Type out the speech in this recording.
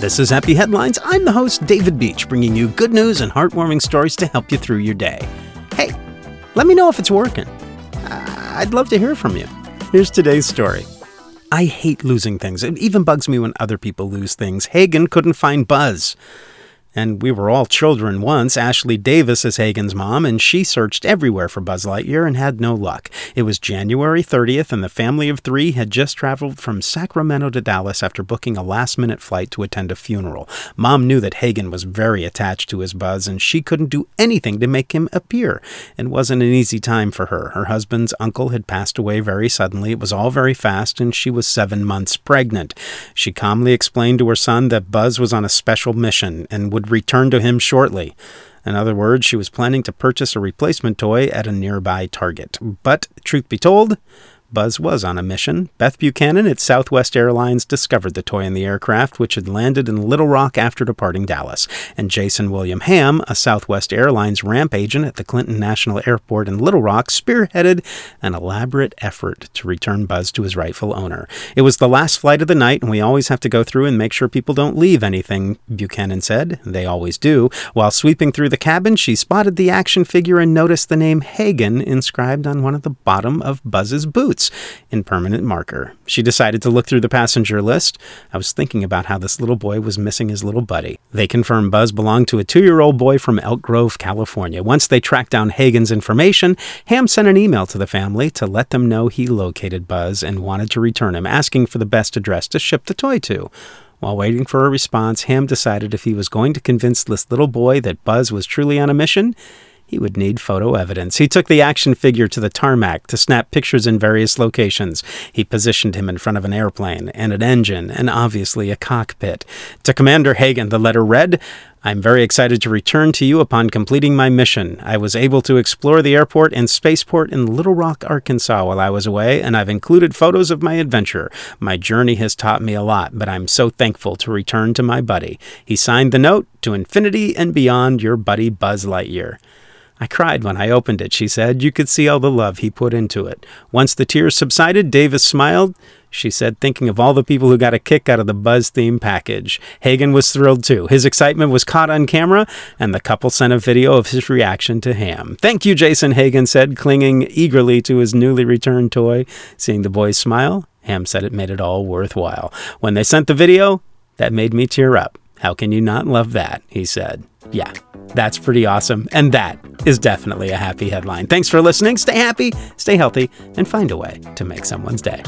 This is Happy Headlines. I'm the host, David Beach, bringing you good news and heartwarming stories to help you through your day. Hey, let me know if it's working. Uh, I'd love to hear from you. Here's today's story. I hate losing things. It even bugs me when other people lose things. Hagen couldn't find Buzz. And we were all children once. Ashley Davis is Hagen's mom, and she searched everywhere for Buzz Lightyear and had no luck. It was January 30th, and the family of three had just traveled from Sacramento to Dallas after booking a last minute flight to attend a funeral. Mom knew that Hagen was very attached to his Buzz, and she couldn't do anything to make him appear. It wasn't an easy time for her. Her husband's uncle had passed away very suddenly. It was all very fast, and she was seven months pregnant. She calmly explained to her son that Buzz was on a special mission and would return to him shortly. In other words, she was planning to purchase a replacement toy at a nearby Target. But, truth be told, Buzz was on a mission. Beth Buchanan at Southwest Airlines discovered the toy in the aircraft, which had landed in Little Rock after departing Dallas. And Jason William Ham, a Southwest Airlines ramp agent at the Clinton National Airport in Little Rock, spearheaded an elaborate effort to return Buzz to his rightful owner. It was the last flight of the night, and we always have to go through and make sure people don't leave anything, Buchanan said. They always do. While sweeping through the cabin, she spotted the action figure and noticed the name Hagen inscribed on one of the bottom of Buzz's boots notes in permanent marker. She decided to look through the passenger list. I was thinking about how this little boy was missing his little buddy. They confirmed Buzz belonged to a two year old boy from Elk Grove, California. Once they tracked down Hagen's information, Ham sent an email to the family to let them know he located Buzz and wanted to return him, asking for the best address to ship the toy to. While waiting for a response, Ham decided if he was going to convince this little boy that Buzz was truly on a mission, he would need photo evidence. He took the action figure to the tarmac to snap pictures in various locations. He positioned him in front of an airplane and an engine and obviously a cockpit. To Commander Hagen, the letter read, I'm very excited to return to you upon completing my mission. I was able to explore the airport and spaceport in Little Rock, Arkansas while I was away, and I've included photos of my adventure. My journey has taught me a lot, but I'm so thankful to return to my buddy. He signed the note to infinity and beyond your buddy Buzz Lightyear. I cried when I opened it, she said. You could see all the love he put into it. Once the tears subsided, Davis smiled. She said, thinking of all the people who got a kick out of the Buzz theme package. Hagen was thrilled too. His excitement was caught on camera, and the couple sent a video of his reaction to Ham. Thank you, Jason, Hagen said, clinging eagerly to his newly returned toy. Seeing the boys smile, Ham said it made it all worthwhile. When they sent the video, that made me tear up. How can you not love that? He said. Yeah, that's pretty awesome. And that is definitely a happy headline. Thanks for listening. Stay happy, stay healthy, and find a way to make someone's day.